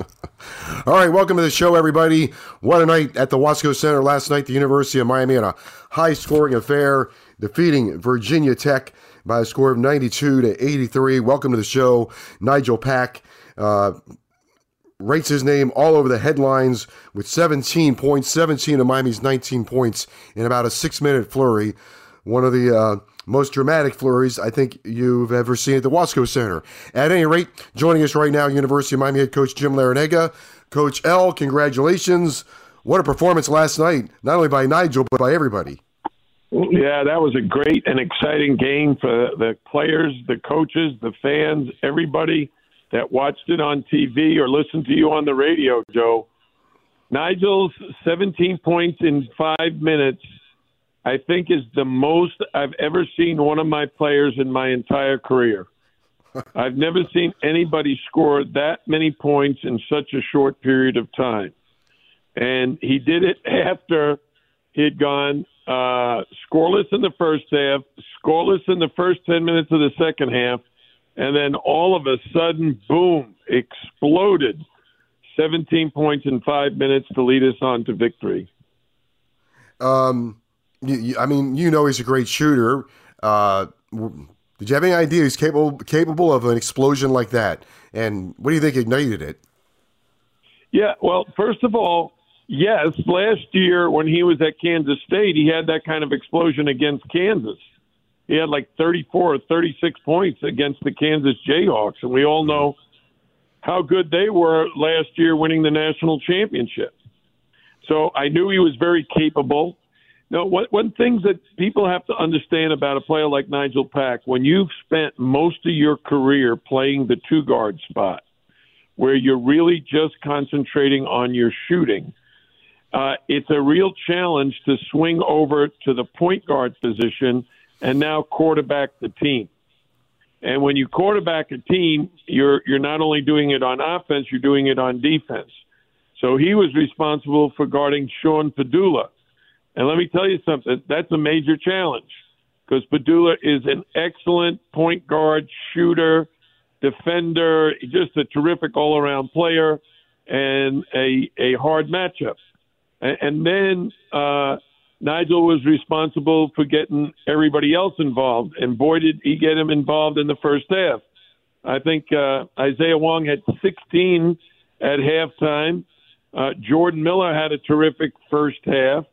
All right, welcome to the show, everybody. What a night at the Watsco Center last night. The University of Miami in a high-scoring affair, defeating Virginia Tech by a score of 92 to 83. Welcome to the show, Nigel Pack. Uh, his name all over the headlines with 17 points, 17 of Miami's 19 points in about a six-minute flurry. One of the uh, most dramatic flurries I think you've ever seen at the Watsco Center. At any rate, joining us right now, University of Miami head coach Jim Larrañaga. Coach L, congratulations. What a performance last night, not only by Nigel, but by everybody. Yeah, that was a great and exciting game for the players, the coaches, the fans, everybody that watched it on TV or listened to you on the radio, Joe. Nigel's 17 points in five minutes I think is the most I've ever seen one of my players in my entire career. I've never seen anybody score that many points in such a short period of time. And he did it after he had gone uh, scoreless in the first half, scoreless in the first 10 minutes of the second half, and then all of a sudden, boom, exploded 17 points in five minutes to lead us on to victory. Um, you, you, I mean, you know he's a great shooter. Uh, did you have any idea he's capable capable of an explosion like that? And what do you think ignited it? Yeah, well, first of all, yes, last year when he was at Kansas State, he had that kind of explosion against Kansas. He had like 34 or 36 points against the Kansas Jayhawks, and we all know how good they were last year winning the national championship. So I knew he was very capable. No, what, one things that people have to understand about a player like Nigel Pack, when you've spent most of your career playing the two guard spot, where you're really just concentrating on your shooting, uh, it's a real challenge to swing over to the point guard position and now quarterback the team. And when you quarterback a team, you're you're not only doing it on offense, you're doing it on defense. So he was responsible for guarding Sean Pedulla and let me tell you something, that's a major challenge because Pedulla is an excellent point guard, shooter, defender, just a terrific all around player and a, a hard matchup. And, and then uh, Nigel was responsible for getting everybody else involved. And boy, did he get him involved in the first half. I think uh, Isaiah Wong had 16 at halftime. Uh, Jordan Miller had a terrific first half.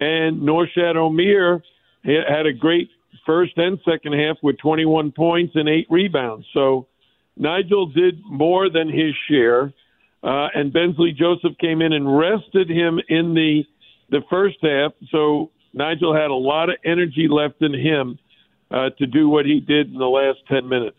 And Norchad Omier had a great first and second half with 21 points and eight rebounds. So Nigel did more than his share. Uh, and Bensley Joseph came in and rested him in the the first half. So Nigel had a lot of energy left in him uh, to do what he did in the last 10 minutes.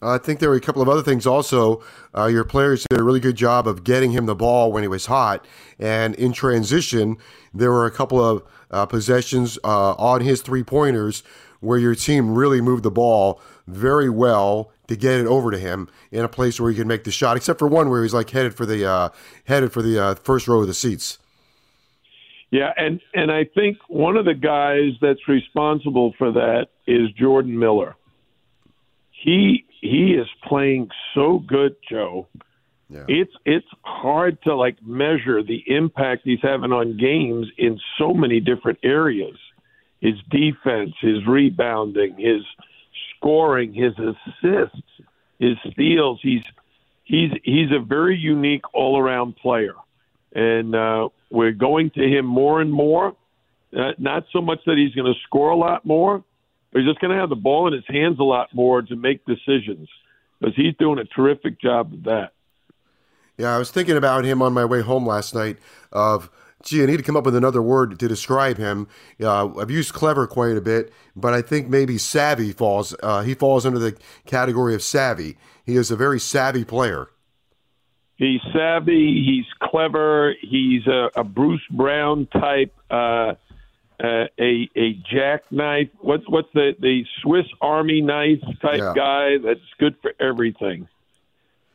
Uh, I think there were a couple of other things also. Uh, your players did a really good job of getting him the ball when he was hot. And in transition, there were a couple of uh, possessions uh, on his three pointers where your team really moved the ball very well to get it over to him in a place where he could make the shot, except for one where he's like headed for the uh, headed for the uh, first row of the seats. Yeah, and and I think one of the guys that's responsible for that is Jordan Miller. He he is playing so good, Joe. Yeah. It's it's hard to like measure the impact he's having on games in so many different areas. His defense, his rebounding, his scoring, his assists, his steals. He's he's he's a very unique all around player, and uh, we're going to him more and more. Uh, not so much that he's going to score a lot more, but he's just going to have the ball in his hands a lot more to make decisions because he's doing a terrific job of that. Yeah, I was thinking about him on my way home last night. Of gee, I need to come up with another word to describe him. Uh, I've used clever quite a bit, but I think maybe savvy falls. Uh, he falls under the category of savvy. He is a very savvy player. He's savvy. He's clever. He's a, a Bruce Brown type, uh, uh, a a jackknife. What's what's the the Swiss Army knife type Yeah. guy that's good for everything.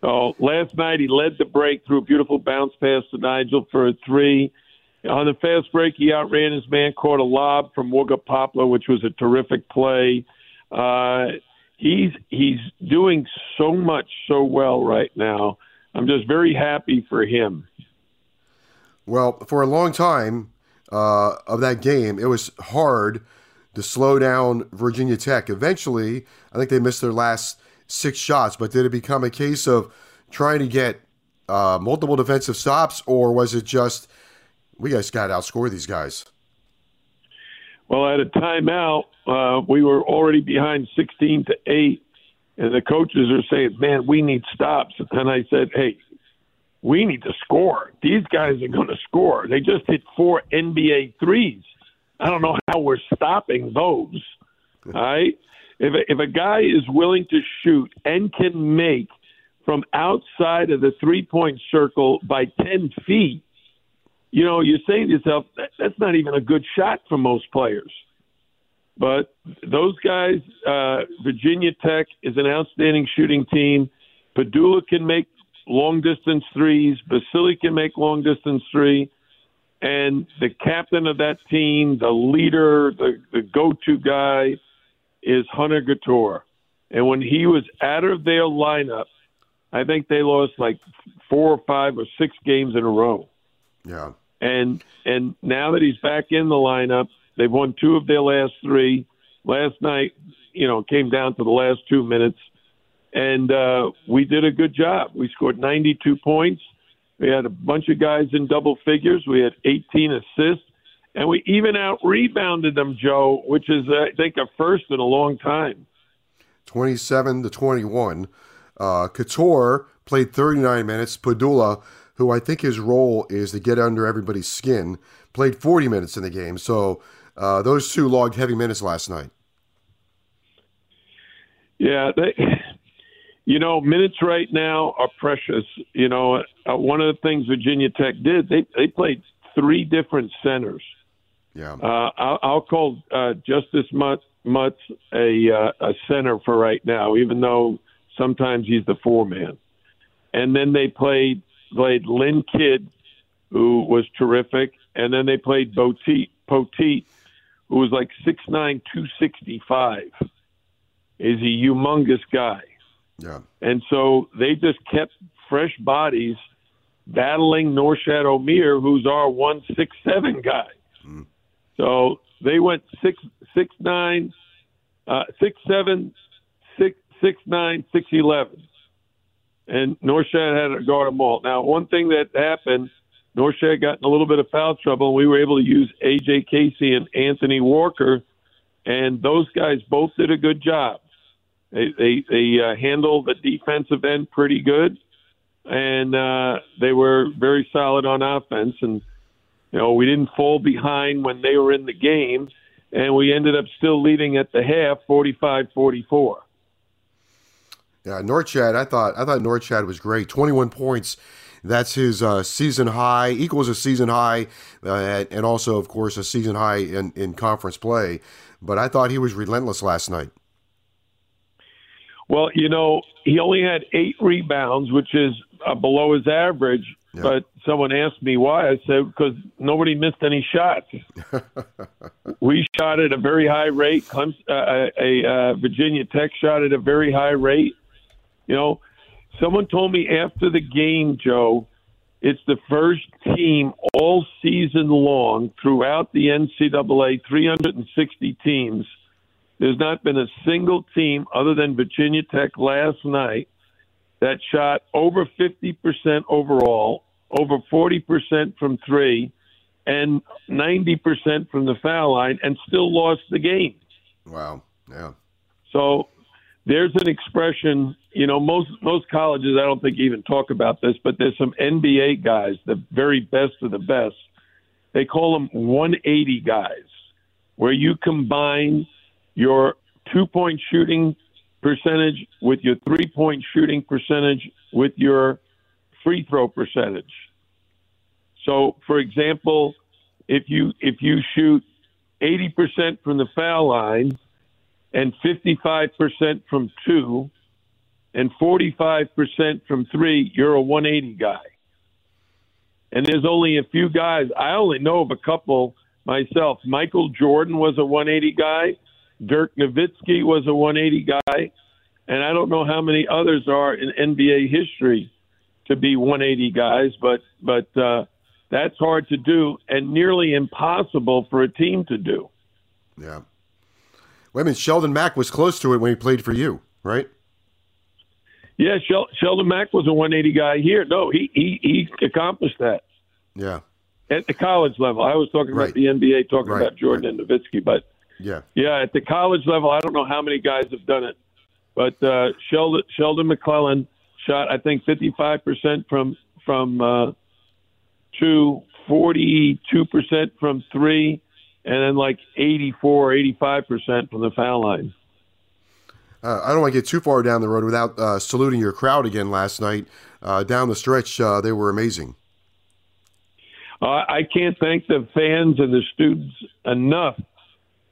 So last night he led the break through a beautiful bounce pass to Nigel for a three. On the fast break, he outran his man, caught a lob from Wooga Poplar, which was a terrific play. Uh, he's he's doing so much so well right now. I'm just very happy for him. Well, for a long time uh, of that game, it was hard to slow down Virginia Tech. Eventually, I think they missed their last six shots, but did it become a case of trying to get uh, multiple defensive stops, or was it just we guys got to outscore these guys? Well, at a timeout, uh, we were already behind 16 to 8, and the coaches are saying, man, we need stops. And I said, hey, we need to score. These guys are going to score. They just hit four NBA threes. I don't know how we're stopping those. All right? If a, if a guy is willing to shoot and can make from outside of the three point circle by 10 feet, you know, you're saying to yourself, that, that's not even a good shot for most players. But those guys, uh, Virginia Tech is an outstanding shooting team. Pedulla can make long distance threes. Basile can make long distance three. And the captain of that team, the leader, the, the go to guy, is Hunter Cattoor. And when he was out of their lineup, I think they lost like four or five or six games in a row. Yeah. And and now that he's back in the lineup, they've won two of their last three. Last night, you know, came down to the last two minutes, and uh, we did a good job. We scored 92 points. We had a bunch of guys in double figures. We had 18 assists, and we even out rebounded them, Joe, which is I think a first in a long time. 27 to 21. Uh, Cattoor played 39 minutes. Pedulla, who I think his role is to get under everybody's skin, played 40 minutes in the game. So uh, those two logged heavy minutes last night. Yeah, they, you know, minutes right now are precious. You know, uh, one of the things Virginia Tech did, they they played three different centers. Yeah. Uh, I'll, I'll call uh, Justice Mutt, Mutts a uh, a center for right now, even though sometimes he's the four man. And then they played played Lynn Kidd, who was terrific, and then they played Poteet, Poteet who was like six nine, two sixty five. Is a humongous guy. Yeah. And so they just kept fresh bodies battling Norchad Omier, who's our one six seven guy. So they went six six nine, uh, six seven, six six nine, six eleven, and Norchad had to guard them all. Now, one thing that happened, Norchad got in a little bit of foul trouble, and we were able to use AJ Casey and Anthony Walker, and those guys both did a good job. They they, they uh, handled the defensive end pretty good, and uh, they were very solid on offense. And you know we didn't fall behind when they were in the game, and we ended up still leading at the half, 45-44. Yeah, Norchad, I thought I thought Norchad was great. 21 points. That's his uh, season high, equals a season high, uh, and also, of course, a season high in, in conference play. But I thought he was relentless last night. Well, you know, he only had eight rebounds, which is uh, below his average. Yeah. But someone asked me why. I said because nobody missed any shots. we shot at a very high rate. Clem- uh, a uh, Virginia Tech shot at a very high rate. You know, someone told me after the game, Joe, it's the first team all season long throughout the NCAA, 360 teams. There's not been a single team other than Virginia Tech last night that shot over 50% overall, over 40% from three, and 90% from the foul line, and still lost the game. Wow. Yeah. So there's an expression, you know, most most colleges I don't think even talk about this, but there's some NBA guys, the very best of the best. They call them 180 guys, where you combine your two point shooting percentage with your three point shooting percentage with your free throw percentage. So, for example, if you if you shoot 80% from the foul line and 55% from two and 45% from three, you're a 180 guy. And there's only a few guys. I only know of a couple myself. Michael Jordan was a 180 guy. Dirk Nowitzki was a 180 guy. And I don't know how many others are in NBA history to be 180 guys, but but uh, that's hard to do and nearly impossible for a team to do. Yeah. Wait a minute, Sheldon Mack was close to it when he played for you, right? Yeah, Shel- Sheldon Mack was a 180 guy here. No, he he, he accomplished that. Yeah. At the college level, I was talking Right. about the NBA, talking Right, about Jordan and Nowitzki, but Yeah. yeah, at the college level, I don't know how many guys have done it, but uh, Sheldon Sheldon McClellan shot I think 55 percent from from uh, two, 42 percent from three, and then like 84, 85 percent from the foul line. Uh, I don't want to get too far down the road without uh, saluting your crowd again last night. Uh, down the stretch, uh, they were amazing. Uh, I can't thank the fans and the students enough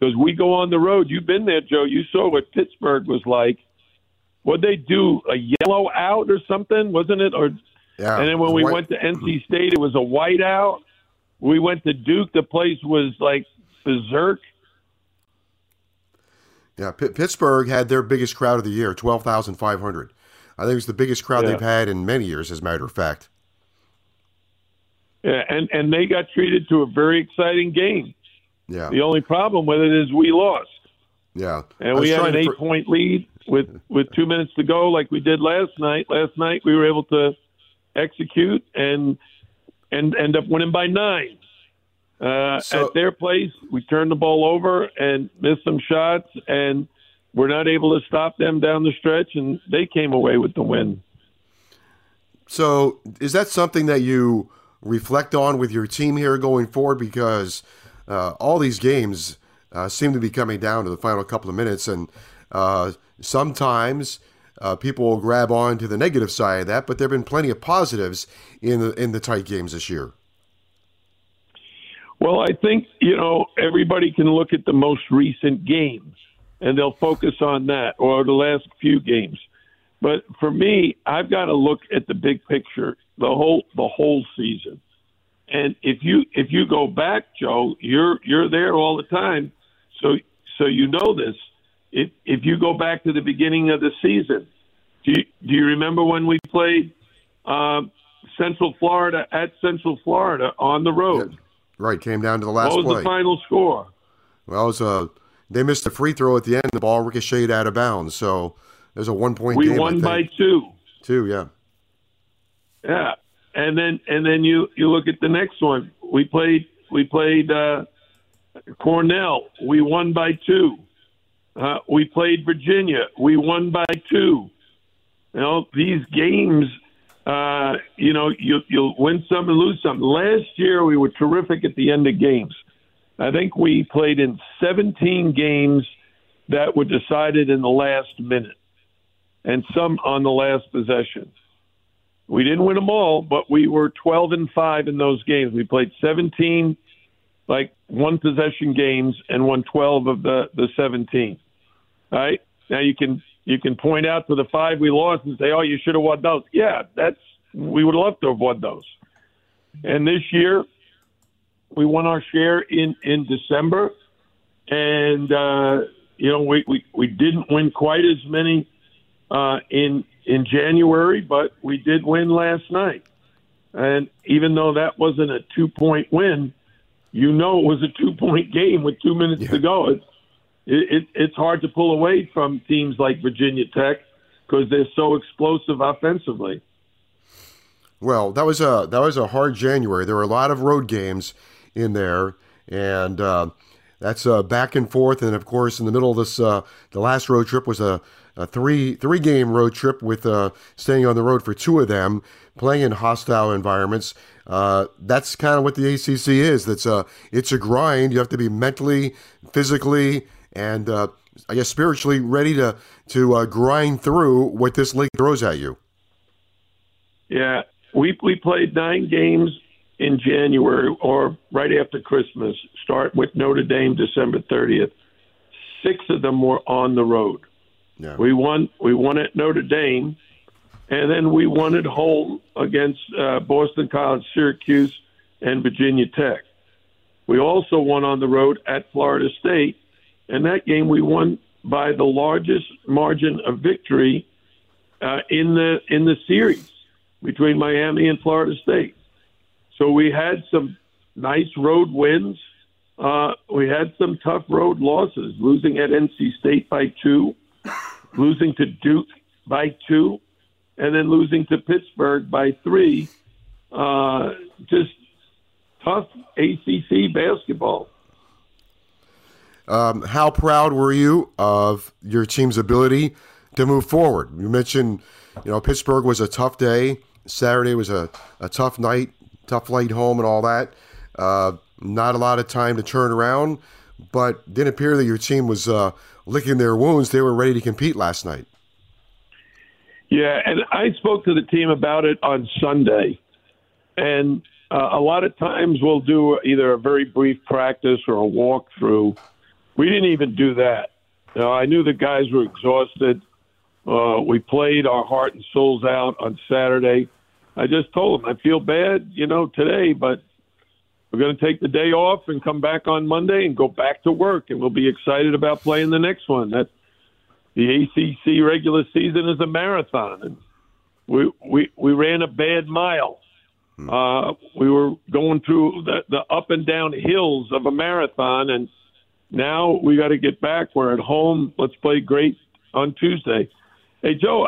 because we go on the road. You've been there, Joe. You saw what Pittsburgh was like. What they do, a yellow out or something, wasn't it? Or Yeah. and then when we White- went to NC State, it was a white out. We went to Duke. The place was like berserk. Yeah, P- Pittsburgh had their biggest crowd of the year, 12,500. I think it was the biggest crowd Yeah. they've had in many years, as a matter of fact. Yeah, and and they got treated to a very exciting game. Yeah, The only problem with it is we lost. yeah. And we had an eight point lead with with two minutes to go, like we did last night. Last night we were able to execute and and end up winning by nine. Uh, So- at their place, we turned the ball over and missed some shots, and we're not able to stop them down the stretch, and they came away with the win. So, is that something that you reflect on with your team here going forward? Because uh, all these games uh, seem to be coming down to the final couple of minutes, and uh, sometimes uh, people will grab on to the negative side of that. But there have been plenty of positives in the in the tight games this year. Well, I think, you know, everybody can look at the most recent games and they'll focus on that or the last few games. But for me, I've got to look at the big picture, the whole the whole season. And if you if you go back, Joe, you're you're there all the time. So so you know this. If if you go back to the beginning of the season, do you, do you remember when we played uh, Central Florida at Central Florida on the road? Right, came down to the last What was play. the final score? Well, it was a, they missed a free throw at the end. The ball ricocheted out of bounds. So there's a one point We game. Won by two. two. Yeah. Yeah, and then and then you you look at the next one. We played we played uh, Cornell. We won by two. Uh, we played Virginia. We won by two. You know these games. Uh, you know you you'll win some and lose some. Last year we were terrific at the end of games. I think we played in 17 games that were decided in the last minute, and some on the last possession. We didn't win them all, but we were 12 and 5 in those games. We played 17 like one possession games and won 12 of the the 17. All right? Now you can you can point out to the 5 we lost and say, "Oh, you should have won those." Yeah, that's we would love to have won those. And this year we won our share in in December and uh you know, we, we, we didn't win quite as many uh, in in January, but we did win last night. And even though that wasn't a two point win, you know it was a two point game with two minutes to go. It's it, it, it's hard to pull away from teams like Virginia Tech because they're so explosive offensively. Well, that was a that was a hard January. There were a lot of road games in there, and uh, that's uh, back and forth. And of course, in the middle of this, uh, the last road trip was a, a three three game road trip with uh, staying on the road for two of them, playing in hostile environments. Uh, that's kind of what the ACC is. That's a it's a grind. You have to be mentally, physically, and uh, I guess spiritually ready to to uh, grind through what this league throws at you. Yeah, we we played nine games in January or right after Christmas. Start with Notre Dame December 30th. Six of them were on the road. Yeah. We won. We won at Notre Dame, and then we won at home against uh, Boston College, Syracuse, and Virginia Tech. We also won on the road at Florida State, and that game we won by the largest margin of victory uh, in the in the series between Miami and Florida State. So we had some nice road wins. Uh, we had some tough road losses, losing at NC State by two, losing to Duke by two, and then losing to Pittsburgh by three. Uh, just tough ACC basketball. Um, how proud were you of your team's ability to move forward? You mentioned, you know, Pittsburgh was a tough day. Saturday was a, a tough night, tough flight home, and all that. Uh, not a lot of time to turn around, but didn't appear that your team was uh, licking their wounds. They were ready to compete last night. Yeah, and I spoke to the team about it on Sunday, and uh, a lot of times we'll do either a very brief practice or a walkthrough. We didn't even do that. Know, I knew the guys were exhausted. Uh, we played our heart and souls out on Saturday. I just told them I feel bad, you know, today, but we're going to take the day off and come back on Monday and go back to work, and we'll be excited about playing the next one. That the ACC regular season is a marathon, and we we we ran a bad mile. Uh, we were going through the, the up and down hills of a marathon, and now we got to get back. We're at home. Let's play great on Tuesday. Hey Joe,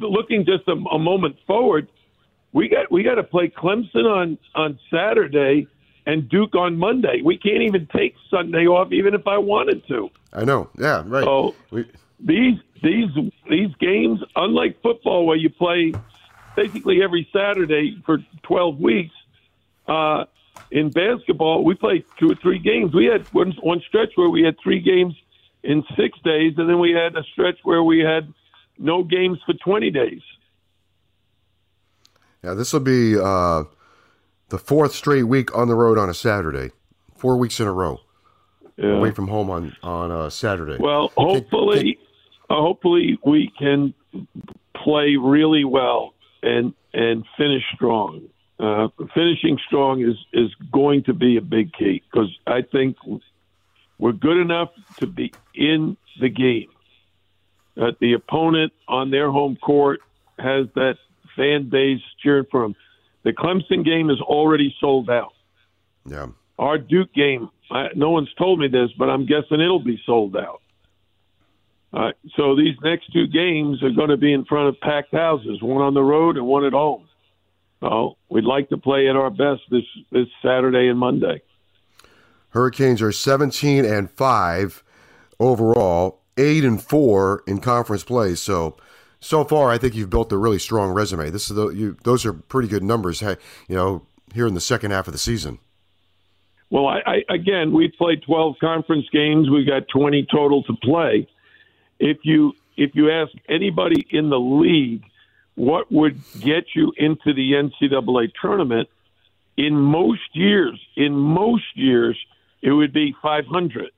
looking just a, a moment forward, we got we got to play Clemson on on Saturday and Duke on Monday. We can't even take Sunday off, even if I wanted to. I know. Yeah, right. So We, these these these games, unlike football where you play basically every Saturday for 12 weeks, uh, in basketball we play two or three games. We had one, one stretch where we had three games in six days, and then we had a stretch where we had no games for 20 days. yeah, this will be uh, the fourth straight week on the road on a Saturday. Four weeks in a row Yeah. away from home on on uh, Saturday. Well, hopefully, uh, hopefully we can play really well and and finish strong. Uh, finishing strong is is going to be a big key because I think we're good enough to be in the game. That the opponent on their home court has that fan base cheering for them. The Clemson game is already sold out yeah. our Duke game, I, no one's told me this, but I'm guessing it'll be sold out. Uh, so these next two games are going to be in front of packed houses, one on the road and one at home. So we'd like to play at our best this this Saturday and Monday. Hurricanes are 17 and 5 overall, 8 and 4 in conference play. So so far I think you've built a really strong resume. This is the, you those are pretty good numbers, hey, you know, here in the second half of the season. Well, I, I again, we played 12 conference games. We've got 20 total to play. If you if you ask anybody in the league what would get you into the NCAA tournament, in most years, in most years, it would be 500.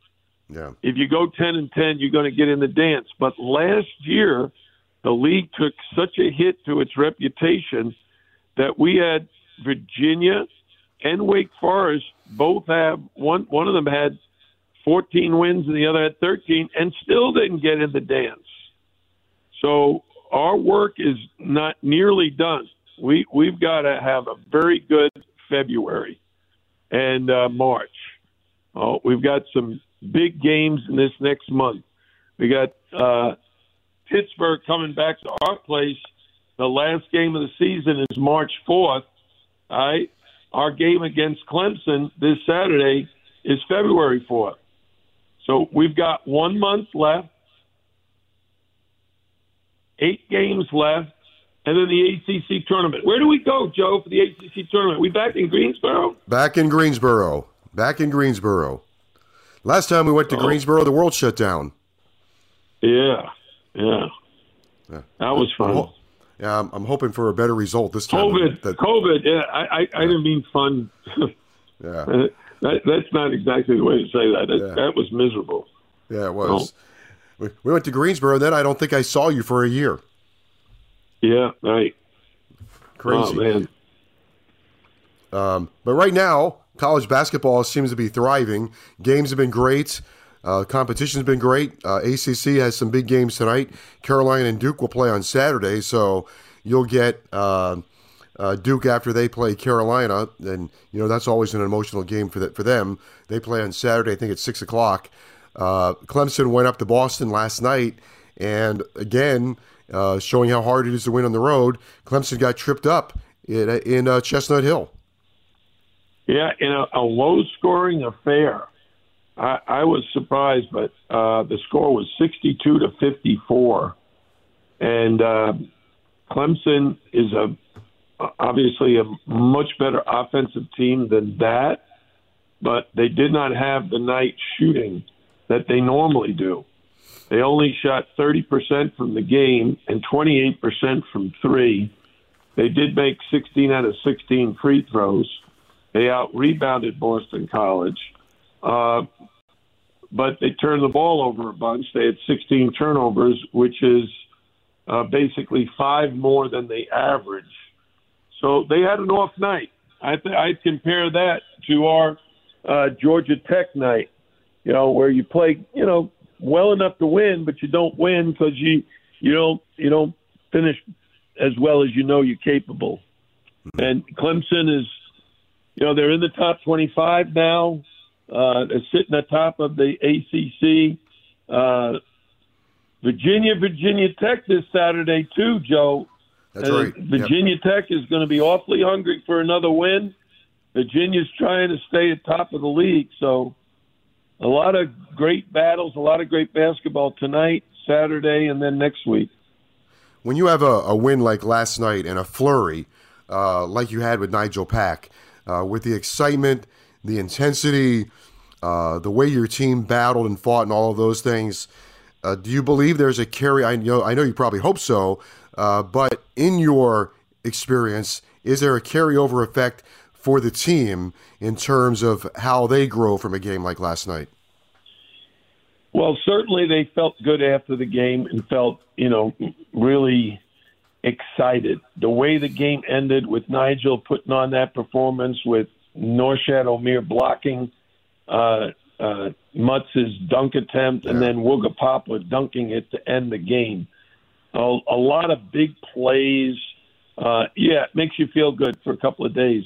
Yeah. If you go 10 and 10, you're going to get in the dance. But last year, the league took such a hit to its reputation that we had Virginia and Wake Forest both have one. One of them had 14 wins and the other had 13, and still didn't get in the dance. So our work is not nearly done. We we've got to have a very good February and uh, March. Oh, we've got some big games in this next month. We got uh, Pittsburgh coming back to our place. The last game of the season is March 4th. All right. Our game against Clemson this Saturday is February 4th. So we've got one month left, eight games left, and then the ACC tournament. Where do we go, Joe, for the ACC tournament? We back in Greensboro? Back in Greensboro. Back in Greensboro. Last time we went to Oh. Greensboro, the world shut down. Yeah, yeah. Yeah. That was fun. Well, Um, I'm hoping for a better result this time. COVID, That- COVID. Yeah, I, I, I didn't mean fun. yeah, that, that's not exactly the way to say that. That, Yeah. that was miserable. yeah, it was. We, we went to Greensboro, and then I don't think I saw you for a year. Yeah, right. Crazy. Oh man. Um, but right now, college basketball seems to be thriving. Games have been great. Uh, competition's been great. Uh, ACC has some big games tonight. Carolina and Duke will play on Saturday, so you'll get uh, uh, Duke after they play Carolina, and you know that's always an emotional game for the, for them. They play on Saturday, I think at six o'clock. Uh, Clemson went up to Boston last night, and again, uh, showing how hard it is to win on the road. Clemson got tripped up in, in Chestnut Hill. Yeah, in a, a low-scoring affair. I, was surprised, but uh, the score was 62 to 54, and uh, Clemson is a obviously a much better offensive team than that, but they did not have the night shooting that they normally do. They only shot 30% from the game and 28% from three. They did make 16 out of 16 free throws. They out rebounded Boston College. Uh, but they turned the ball over a bunch. They had 16 turnovers, which is uh, basically five more than they average. So they had an off night. I th- I'd compare that to our uh, Georgia Tech night, you know, where you play, you know, well enough to win, but you don't win because you you don't you don't finish as well as you know you're capable. And Clemson is, you know, they're in the top 25 now. Uh, sitting atop of the ACC. Uh, Virginia, Virginia Tech this Saturday too, Joe. That's right. Yep. Virginia Tech is going to be awfully hungry for another win. Virginia's trying to stay at top of the league, so a lot of great battles, a lot of great basketball tonight, Saturday, and then next week. When you have a, a win like last night and a flurry, uh, like you had with Nigel Pack, uh, with the excitement, the intensity, uh, the way your team battled and fought, and all of those things, uh, do you believe there's a carry? I know, I know you probably hope so, uh, but in your experience, is there a carryover effect for the team in terms of how they grow from a game like last night? Well, certainly they felt good after the game and felt, you know, really excited. The way the game ended with Nigel putting on that performance with Norchad Omier blocking uh, uh, Mutz's dunk attempt and then Wooga Poplar dunking it to end the game. A, a lot of big plays. Uh, yeah, it makes you feel good for a couple of days.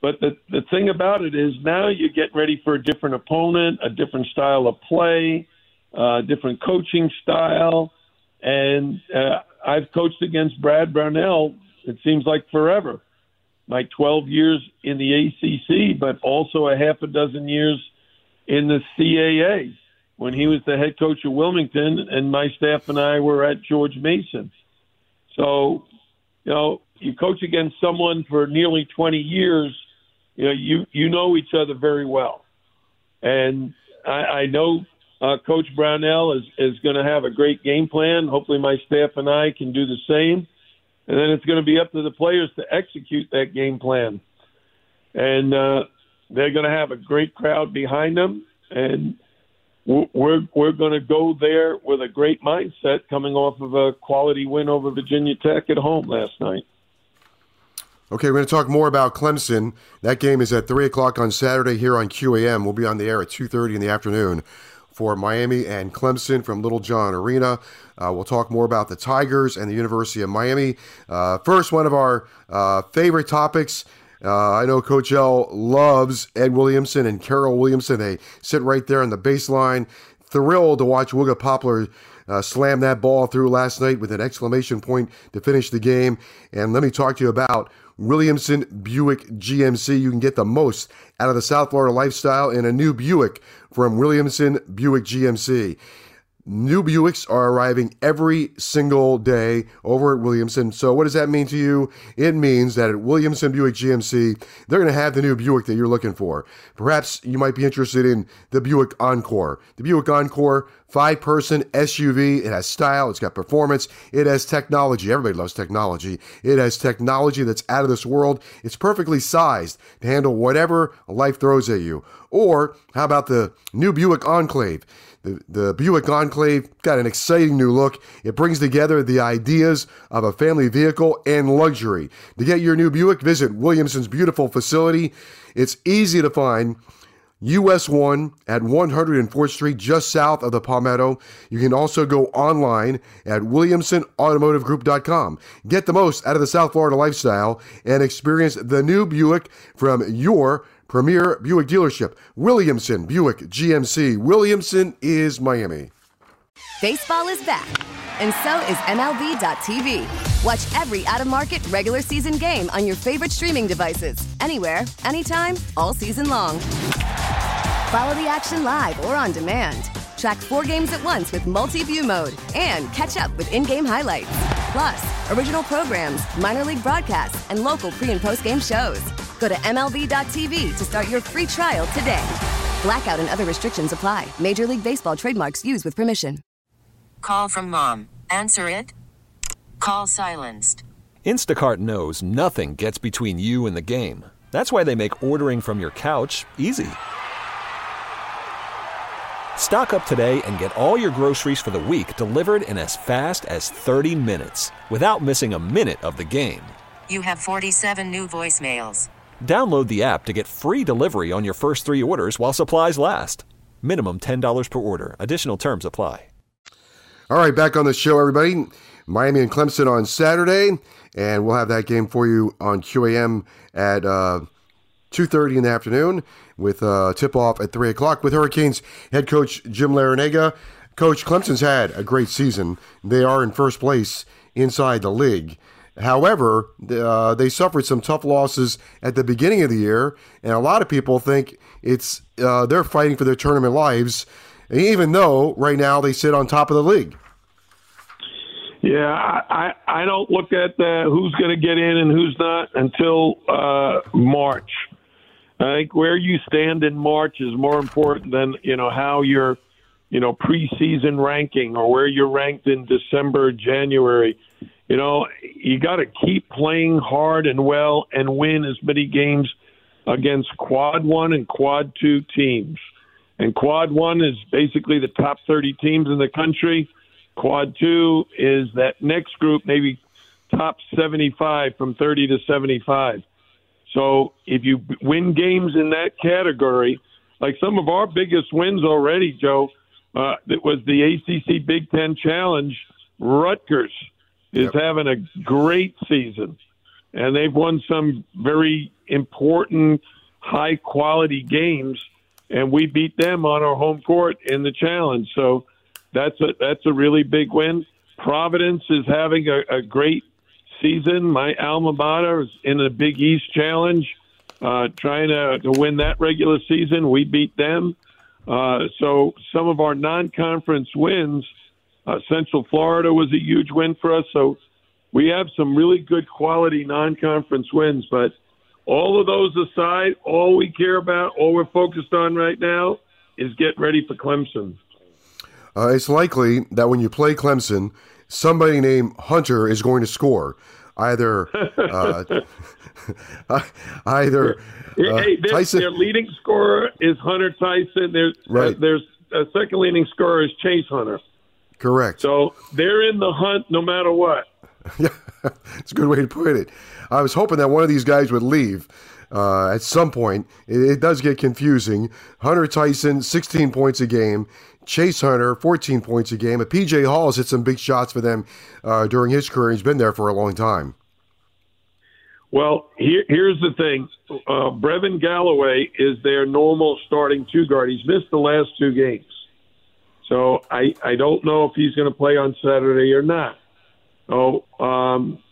But the the thing about it is now you get ready for a different opponent, a different style of play, uh, different coaching style, and uh, I've coached against Brad Brownell. It seems like forever. My 12 years in the ACC, but also a half a dozen years in the CAA when he was the head coach of Wilmington, and my staff and I were at George Mason. So, you know, you coach against someone for nearly 20 years you know, you you know each other very well, and I, I know uh, Coach Brownell is is going to have a great game plan. Hopefully, my staff and I can do the same, and then it's going to be up to the players to execute that game plan, and uh, they're going to have a great crowd behind them, and we're we're, going to go there with a great mindset, coming off of a quality win over Virginia Tech at home last night. Okay, we're going to talk more about Clemson. That game is at three o'clock on Saturday here on QAM. We'll be on the air at two thirty in the afternoon for Miami and Clemson from Little John Arena. Uh, we'll talk more about the Tigers and the University of Miami. Uh, first, one of our uh, favorite topics. Uh, I know Coach L loves Ed Williamson and Carol Williamson. They sit right there on the baseline. Thrilled to watch Wooga Poplar uh, slam that ball through last night with an exclamation point to finish the game. And let me talk to you about Williamson Buick GMC. You can get the most out of the South Florida lifestyle in a new Buick from Williamson Buick GMC. New Buicks are arriving every single day over at Williamson. So, what does that mean to you? It means that at Williamson Buick GMC, they're going to have the new Buick that you're looking for. Perhaps you might be interested in the Buick Encore. The Buick Encore, five person SUV. It has style, it's got performance, it has technology. Everybody loves technology. It has technology that's out of this world. It's perfectly sized to handle whatever life throws at you. Or, how about the new Buick Enclave? The, the Buick Enclave got an exciting new look. It brings together the ideas of a family vehicle and luxury. To get your new Buick, visit Williamson's beautiful facility. It's easy to find. US 1 at 104th Street, just south of the Palmetto. You can also go online at WilliamsonAutomotiveGroup.com. Get the most out of the South Florida lifestyle and experience the new Buick from your Premier Buick dealership, Williamson Buick GMC. Williamson is Miami. Baseball is back, and so is MLB.tv. Watch every out of market regular season game on your favorite streaming devices, anywhere, anytime, all season long. Follow the action live or on demand. Track four games at once with multi view mode and catch up with in game highlights. Plus, original programs, minor league broadcasts, and local pre and post game shows. Go to MLB.tv to start your free trial today. Blackout and other restrictions apply. Major League Baseball trademarks used with permission. Call from mom. Answer it. Call silenced. Instacart knows nothing gets between you and the game. That's why they make ordering from your couch easy. Stock up today and get all your groceries for the week delivered in as fast as 30 minutes without missing a minute of the game. You have 47 new voicemails. Download the app to get free delivery on your first three orders while supplies last. Minimum $10 per order. Additional terms apply. All right, back on the show, everybody. Miami and Clemson on Saturday, and we'll have that game for you on QAM at uh, 2.30 in the afternoon with uh, tip-off at 3 o'clock with Hurricanes head coach Jim Larrañaga. Coach, Clemson's had a great season. They are in first place inside the league. However, uh, they suffered some tough losses at the beginning of the year, and a lot of people think it's uh, they're fighting for their tournament lives, even though right now they sit on top of the league. Yeah, I I don't look at the, who's going to get in and who's not until uh, March. I think where you stand in March is more important than you know how your you know preseason ranking or where you're ranked in December, January you know, you got to keep playing hard and well and win as many games against quad one and quad two teams. And quad one is basically the top 30 teams in the country. Quad two is that next group, maybe top 75 from 30 to 75. So if you win games in that category, like some of our biggest wins already, Joe, uh, it was the ACC Big Ten Challenge. Rutgers is yep. having a great season, and they've won some very important, high quality games, and we beat them on our home court in the challenge. So that's a that's a really big win. Providence is having a, a great season. My alma mater is in the Big East Challenge, uh, trying to, to win that regular season. We beat them. Uh, so some of our non-conference wins uh, Central Florida was a huge win for us. So we have some really good quality non conference wins. But all of those aside, all we care about, all we're focused on right now is get ready for Clemson. Uh, it's likely that when you play Clemson, somebody named Hunter is going to score. Either, uh, either uh, hey, their, Tyson. Their leading scorer is Hunter Tyson. There's uh, right. there's a second leading scorer is Chase Hunter. Correct. So they're in the hunt no matter what. yeah, it's a good way to put it. I was hoping that one of these guys would leave uh, at some point. It, it, does get confusing. Hunter Tyson, 16 points a game. Chase Hunter, 14 points a game. But PJ Hall has hit some big shots for them uh, during his career. He's been there for a long time. Well, here, here's the thing. Uh, Brevin Galloway is their normal starting two guard. He's missed the last two games. So I, I don't know if he's going to play on Saturday or not. So um,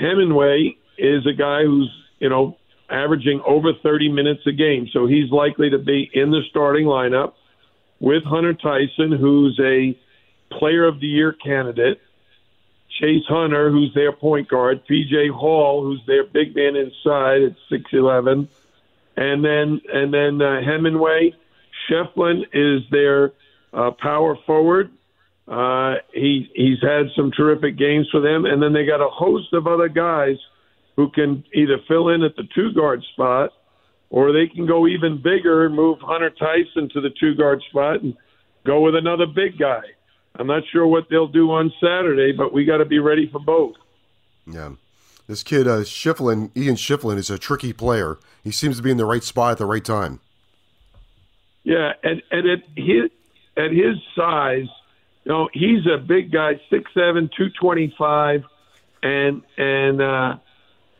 Hemenway is a guy who's, you know, averaging over 30 minutes a game. So he's likely to be in the starting lineup with Hunter Tyson, who's a player of the year candidate, Chase Hunter, who's their point guard, PJ Hall, who's their big man inside at six eleven, and then and then uh, Hemenway, Schieffelin is their uh, power forward. Uh, he he's had some terrific games for them, and then they got a host of other guys who can either fill in at the two guard spot, or they can go even bigger and move Hunter Tyson to the two guard spot and go with another big guy. I'm not sure what they'll do on Saturday, but we got to be ready for both. Yeah. This kid, uh, Schieffelin, Ian Schieffelin, is a tricky player. He seems to be in the right spot at the right time. Yeah, and, and at his at his size, you know, he's a big guy, six seven, two twenty five, and and uh,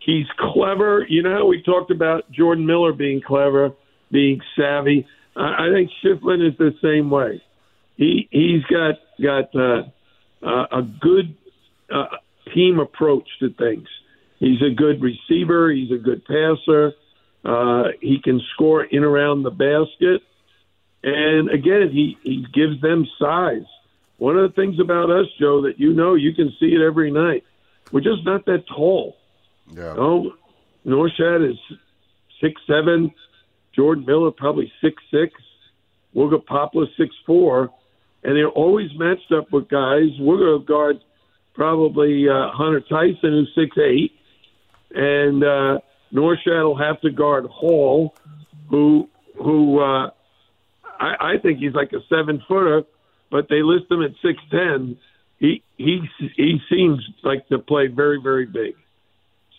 he's clever. You know how we talked about Jordan Miller being clever, being savvy. I, I think Schieffelin is the same way. He he's got got uh, uh, a good uh, team approach to things. He's a good receiver. He's a good passer. Uh, he can score in around the basket. And again, he, he gives them size. One of the things about us, Joe, that you know, you can see it every night. We're just not that tall. Yeah. No, Norchad is six seven. Jordan Miller probably six six. Wooga Poplar six four, and they're always matched up with guys. Wooga guard probably uh, Hunter Tyson, who's six eight, and uh, Norchad will have to guard Hall, who who uh, I, I think he's like a seven footer, but they list him at six ten. He he he seems like to play very very big.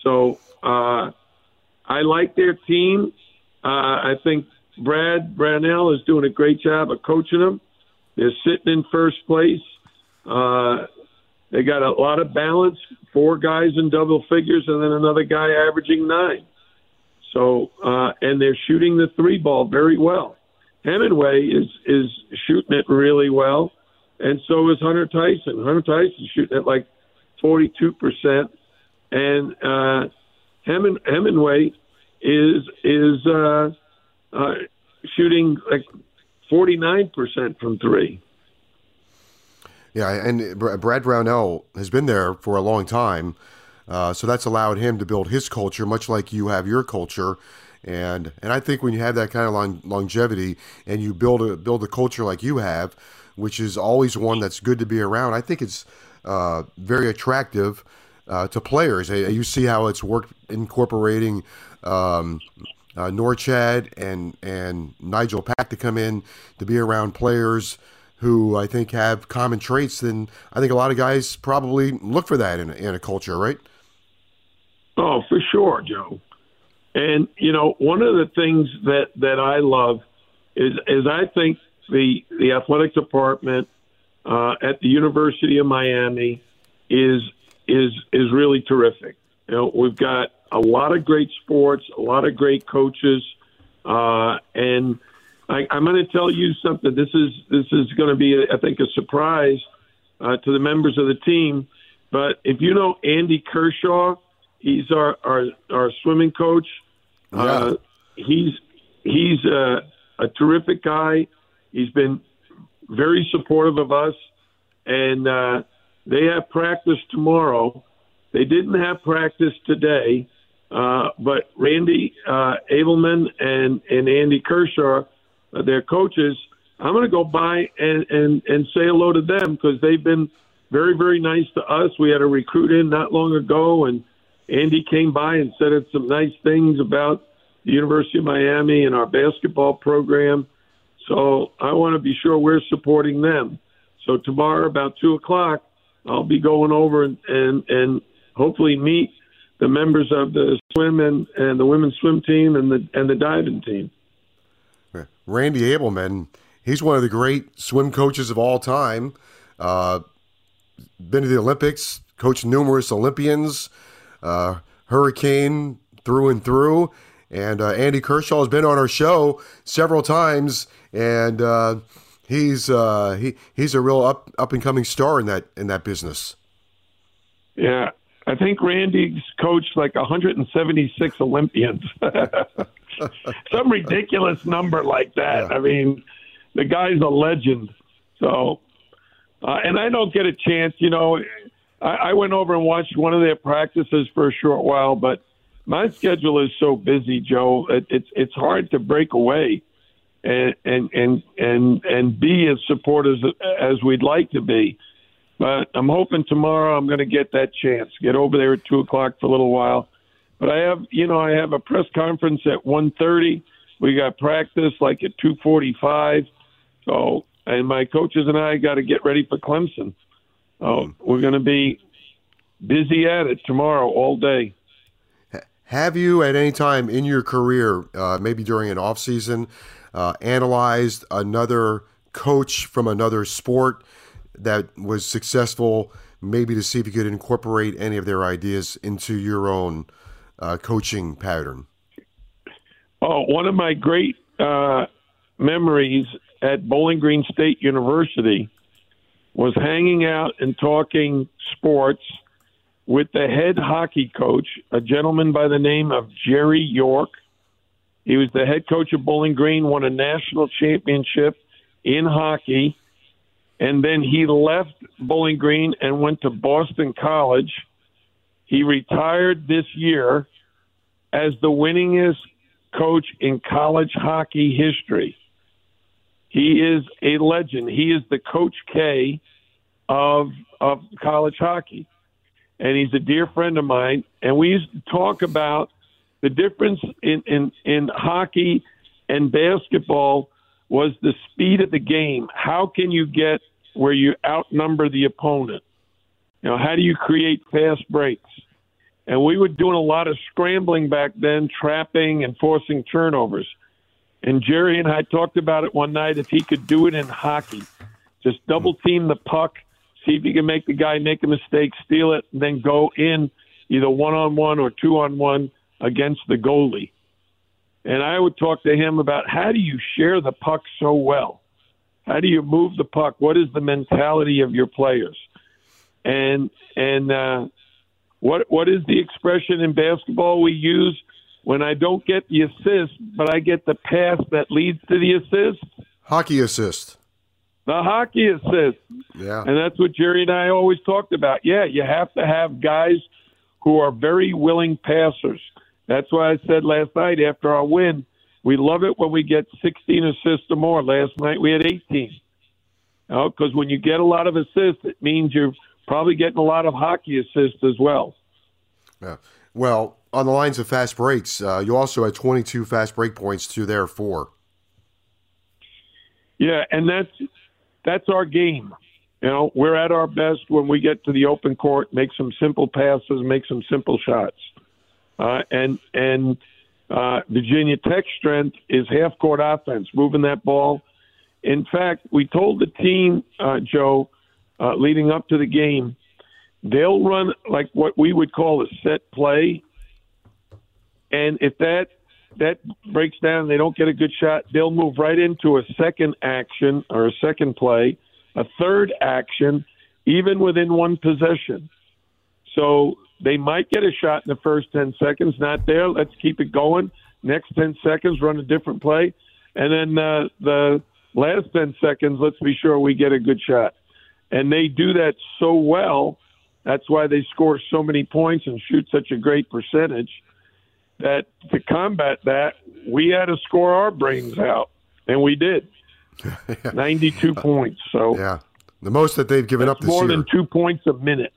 So uh, I like their team. Uh, I think Brad Brownell is doing a great job of coaching them. They're sitting in first place. Uh, they got a lot of balance, four guys in double figures, and then another guy averaging nine. So, uh, and they're shooting the three ball very well. Hemenway is is shooting it really well, and so is Hunter Tyson. Hunter Tyson shooting at like forty two percent, and uh, Hemin, Hemenway is is uh, uh, shooting like forty nine percent from three. Yeah, and Brad Brownell has been there for a long time, uh, so that's allowed him to build his culture, much like you have your culture. And and I think when you have that kind of long, longevity and you build a build a culture like you have, which is always one that's good to be around, I think it's uh, very attractive uh, to players. You see how it's worked incorporating um, uh, Norchad and and Nigel Pack to come in to be around players who I think have common traits. And I think a lot of guys probably look for that in in a culture, right? Oh, for sure, Joe. And you know, one of the things that that I love is is I think the the athletic department uh, at the University of Miami is is is really terrific. You know, we've got a lot of great sports, a lot of great coaches, uh, and I, I'm going to tell you something. This is this is going to be, I think, a surprise uh, to the members of the team. But if you know Andy Kershaw, He's our our, our swimming coach. Yeah. Uh, he's he's a, a terrific guy. He's been very supportive of us, and uh, they have practice tomorrow. They didn't have practice today, uh, but Randy uh, Ableman and and Andy Kershaw, uh, their coaches. I'm going to go by and and and say hello to them because they've been very very nice to us. We had a recruit in not long ago, and Andy came by and said some nice things about the University of Miami and our basketball program. So I want to be sure we're supporting them. So tomorrow about two o'clock, I'll be going over and and, and hopefully meet the members of the swim and, and the women's swim team and the and the diving team. Randy Ableman, he's one of the great swim coaches of all time. Uh, been to the Olympics, coached numerous Olympians uh, Hurricane through and through. And uh, Andy Kershaw has been on our show several times, and uh, he's uh, he he's a real up up and coming star in that in that business. Yeah, I think Randy's coached like 176 Olympians, some ridiculous number like that. Yeah. I mean, the guy's a legend. So uh, and I don't get a chance. You know, I, I went over and watched one of their practices for a short while, but my schedule is so busy, Joe. It, it's it's hard to break away and and and and and be as supporters as we'd like to be. But I'm hoping tomorrow I'm going to get that chance. Get over there at two o'clock for a little while. But I have, you know, I have a press conference at one thirty. We got practice like at two forty-five. So, and my coaches and I got to get ready for Clemson. Oh, we're going to be busy at it tomorrow all day. Have you at any time in your career, uh, maybe during an off season, uh, analyzed another coach from another sport that was successful, maybe to see if you could incorporate any of their ideas into your own uh, coaching pattern? Oh, one of my great uh, memories at Bowling Green State University was hanging out and talking sports with the head hockey coach, a gentleman by the name of Jerry York. He was the head coach of Bowling Green, won a national championship in hockey, and then he left Bowling Green and went to Boston College. He retired this year as the winningest coach in college hockey history. He is a legend. He is the Coach K of of college hockey, and he's a dear friend of mine. And we used to talk about the difference in in, in hockey and basketball was the speed of the game. How can you get where you outnumber the opponent? You know, how do you create fast breaks? And we were doing a lot of scrambling back then, trapping and forcing turnovers. And Jerry and I talked about it one night if he could do it in hockey. Just double team the puck, see if you can make the guy make a mistake, steal it, and then go in either one on one or two on one against the goalie. And I would talk to him about how do you share the puck so well? How do you move the puck? What is the mentality of your players? And and uh, what what is the expression in basketball we use? When I don't get the assist, but I get the pass that leads to the assist. Hockey assist. The hockey assist. Yeah. And that's what Jerry and I always talked about. Yeah, you have to have guys who are very willing passers. That's why I said last night after our win, we love it when we get 16 assists or more. Last night we had 18. Because you know, when you get a lot of assists, it means you're probably getting a lot of hockey assists as well. Yeah. Well, on the lines of fast breaks, uh, you also had 22 fast break points to their four. Yeah, and that's that's our game. You know, we're at our best when we get to the open court, make some simple passes, make some simple shots, uh, and and uh, Virginia Tech strength is half court offense, moving that ball. In fact, we told the team, uh, Joe, uh, leading up to the game, they'll run like what we would call a set play and if that that breaks down, they don't get a good shot. They'll move right into a second action or a second play, a third action, even within one possession. So they might get a shot in the first 10 seconds. Not there. Let's keep it going. Next 10 seconds, run a different play. And then uh, the last 10 seconds, let's be sure we get a good shot. And they do that so well. That's why they score so many points and shoot such a great percentage that to combat that, we had to score our brains out, and we did. 92 uh, points. So yeah, the most that they've given up this more year. than two points a minute.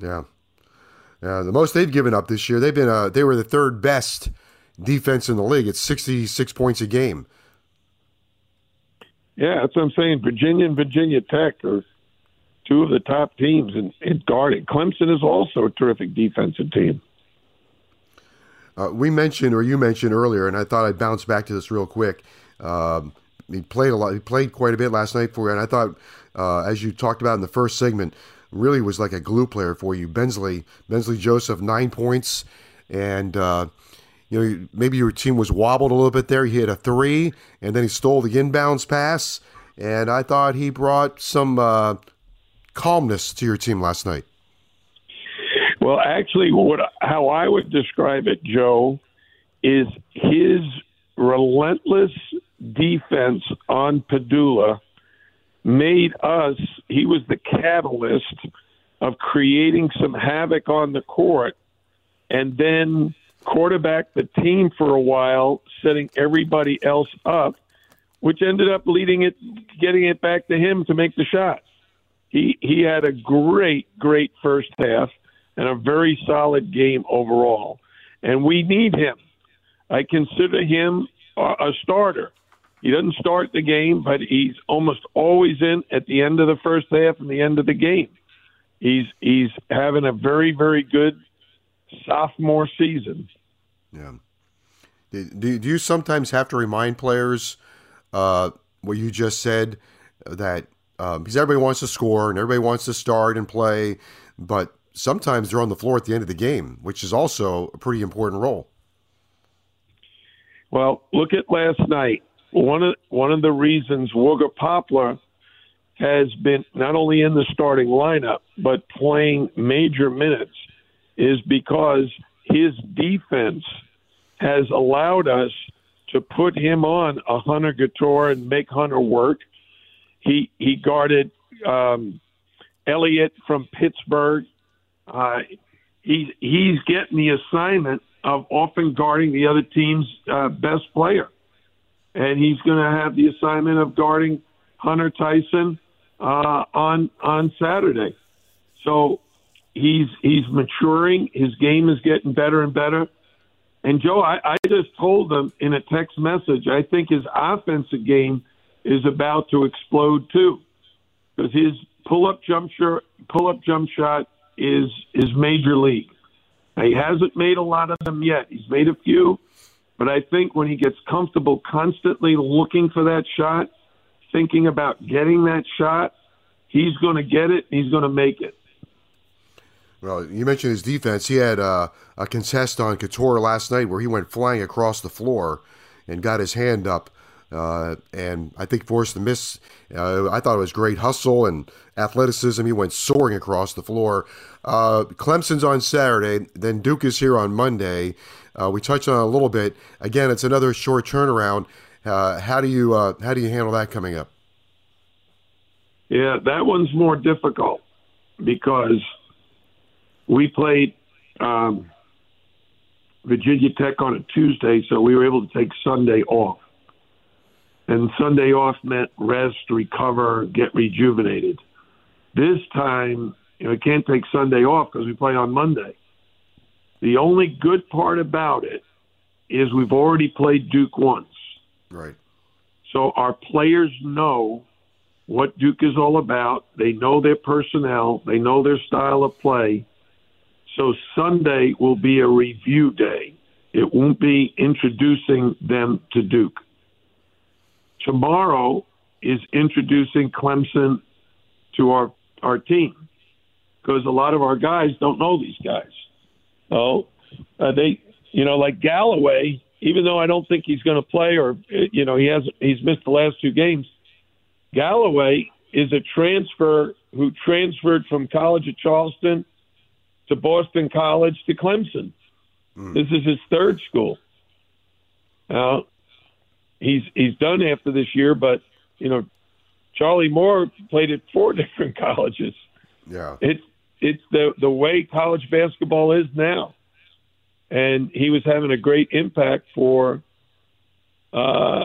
Yeah, yeah. The most they've given up this year. They've been uh, they were the third best defense in the league. It's 66 points a game. Yeah, that's what I'm saying. Virginia and Virginia Tech are two of the top teams in, in guarding. Clemson is also a terrific defensive team. Uh, we mentioned, or you mentioned earlier, and I thought I'd bounce back to this real quick. Um, he played a lot. He played quite a bit last night for you, and I thought, uh, as you talked about in the first segment, really was like a glue player for you. Bensley, Bensley Joseph, nine points, and uh, you know maybe your team was wobbled a little bit there. He hit a three, and then he stole the inbounds pass, and I thought he brought some uh, calmness to your team last night. Well, actually, what how I would describe it, Joe, is his relentless defense on Pedulla made us, he was the catalyst of creating some havoc on the court and then quarterback the team for a while, setting everybody else up, which ended up leading it, getting it back to him to make the shots. He he had a great, great first half and a very solid game overall, and we need him. I consider him a, starter. He doesn't start the game, but he's almost always in at the end of the first half and the end of the game. He's he's having a very very good sophomore season. Yeah. Do, do you sometimes have to remind players uh, what you just said that um, because everybody wants to score and everybody wants to start and play, but sometimes they're on the floor at the end of the game, which is also a pretty important role. Well, look at last night. One of one of the reasons Wooga Poplar has been not only in the starting lineup but playing major minutes is because his defense has allowed us to put him on a Hunter Cattoor and make Hunter work. He he guarded um, Elliott from Pittsburgh. Uh, he's he's getting the assignment of often guarding the other team's uh, best player, and he's going to have the assignment of guarding Hunter Tyson uh, on on Saturday. So he's he's maturing. His game is getting better and better. And Joe, I, I just told him in a text message, I think his offensive game is about to explode too, because his pull-up jump shot, pull-up jump shot is is major league. He hasn't made a lot of them yet. He's made a few, but I think when he gets comfortable constantly looking for that shot, thinking about getting that shot, he's going to get it. He's going to make it. Well, you mentioned his defense. He had uh, a contest on Cattoor last night where he went flying across the floor and got his hand up. Uh, and I think forced the miss. Uh, I thought it was great hustle and athleticism. He went soaring across the floor. Uh, Clemson's on Saturday, then Duke is here on Monday. Uh, we touched on a little bit. Again, it's another short turnaround. Uh, how do you uh, how do you handle that coming up? Yeah, that one's more difficult because we played um, Virginia Tech on a Tuesday, so we were able to take Sunday off. And Sunday off meant rest, recover, get rejuvenated. This time, you know, we can't take Sunday off because we play on Monday. The only good part about it is we've already played Duke once. Right. So our players know what Duke is all about. They know their personnel, they know their style of play. So Sunday will be a review day. It won't be introducing them to Duke. Tomorrow is introducing Clemson to our our team because a lot of our guys don't know these guys. Oh, uh, they, you know, like Galloway. Even though I don't think he's going to play, or you know, he has he's missed the last two games. Galloway is a transfer who transferred from College of Charleston to Boston College to Clemson. Mm. This is his third school. Now, he's he's done after this year, but you know, Charlie Moore played at four different colleges. Yeah, it's it's the the way college basketball is now, and he was having a great impact for uh,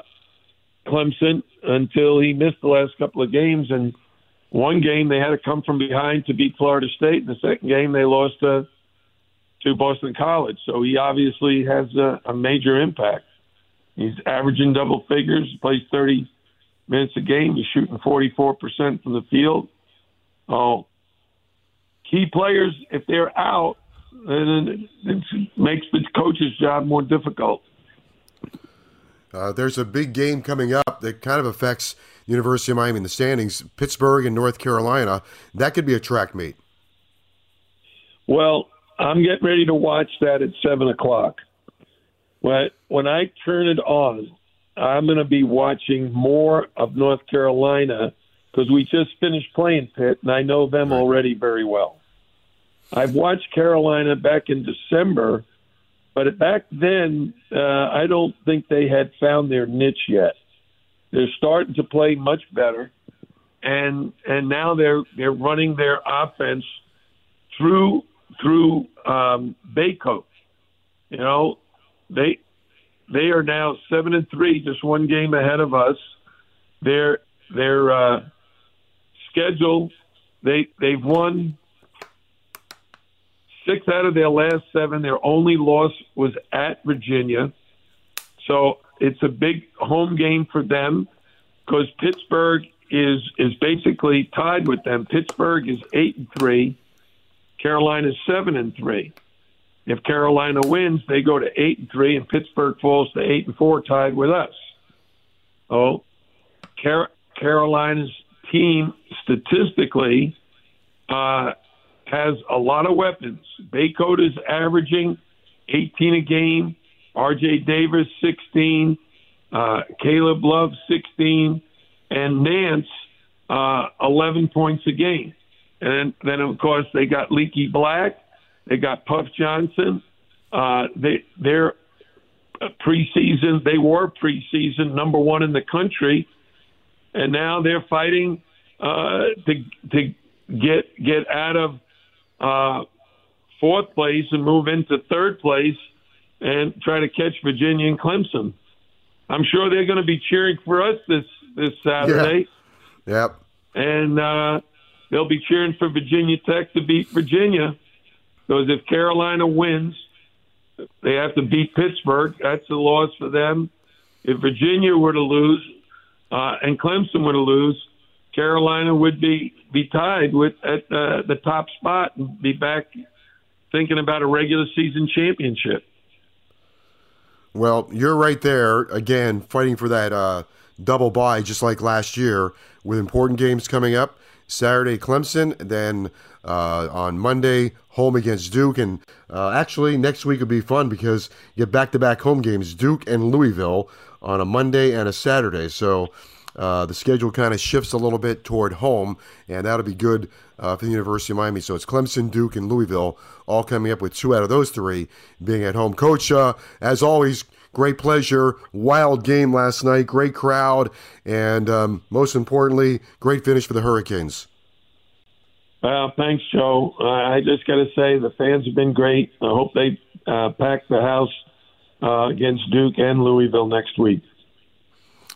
Clemson until he missed the last couple of games and one game they had to come from behind to beat Florida State. In the second game, they lost to, to Boston College. So he obviously has a, a major impact. He's averaging double figures, plays 30 minutes a game. He's shooting 44% from the field. Oh, key players, if they're out, then it makes the coach's job more difficult. Uh, there's a big game coming up that kind of affects University of Miami in the standings. Pittsburgh and North Carolina. That could be a track meet. Well, I'm getting ready to watch that at seven o'clock. When when I turn it on, I'm going to be watching more of North Carolina because we just finished playing Pitt, and I know them already very well. I've watched Carolina back in December but back then, uh, I don't think they had found their niche yet. They're starting to play much better. and and now they're they're running their offense through through um, Bacot. You know, they they are now seven and three, just one game ahead of us. Their their uh, schedule, they they've won six out of their last seven. Their only loss was at Virginia, so it's a big home game for them because Pittsburgh is is basically tied with them. Pittsburgh is eight and three. Carolina is seven and three. If Carolina wins, they go to eight and three, and Pittsburgh falls to eight and four, tied with us. Oh, Car- Carolina's team statistically uh, has a lot of weapons. Bacot is averaging 18 a game. R.J. Davis 16. Uh, Caleb Love 16, and Nance uh, 11 points a game. And then, of course, they got Leaky Black, they got Puff Johnson. Uh, they they're preseason. They were preseason number one in the country, and now they're fighting uh, to to get get out of uh, fourth place and move into third place and try to catch Virginia and Clemson. I'm sure they're going to be cheering for us this this Saturday. Yeah. Yep. And uh, they'll be cheering for Virginia Tech to beat Virginia. Because if Carolina wins, they have to beat Pittsburgh. That's a loss for them. If Virginia were to lose uh, and Clemson were to lose, Carolina would be be tied with at uh, the top spot and be back thinking about a regular season championship. Well, you're right there again, fighting for that uh, double bye, just like last year, with important games coming up. Saturday, Clemson, then uh, on Monday, home against Duke. And uh, actually, next week will be fun because you get back to back home games, Duke and Louisville, on a Monday and a Saturday. So uh, the schedule kind of shifts a little bit toward home, and that'll be good uh, for the University of Miami. So it's Clemson, Duke, and Louisville all coming up with two out of those three being at home. Coach, uh, as always, great pleasure. Wild game last night, great crowd, and um, most importantly, great finish for the Hurricanes. Well, thanks, Joe. Uh, I just got to say the fans have been great. I hope they uh, pack the house uh, against Duke and Louisville next week.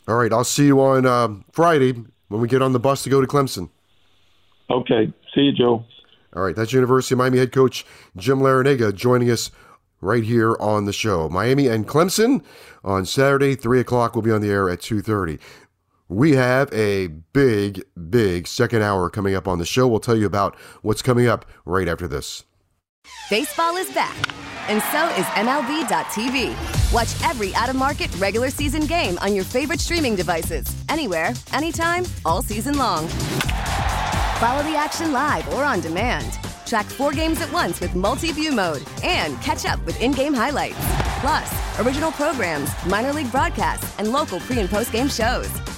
All right, I'll see you on uh, Friday when we get on the bus to go to Clemson. Okay, see you, Joe. All right, that's University of Miami head coach Jim Larrañaga joining us right here on the show. Miami and Clemson on Saturday, three o'clock. We'll be on the air at two thirty. We have a big, big second hour coming up on the show. We'll tell you about what's coming up right after this. Baseball is back, and so is MLB.tv. Watch every out of market regular season game on your favorite streaming devices, anywhere, anytime, all season long. Follow the action live or on demand. Track four games at once with multi view mode and catch up with in game highlights. Plus, original programs, minor league broadcasts, and local pre and post game shows.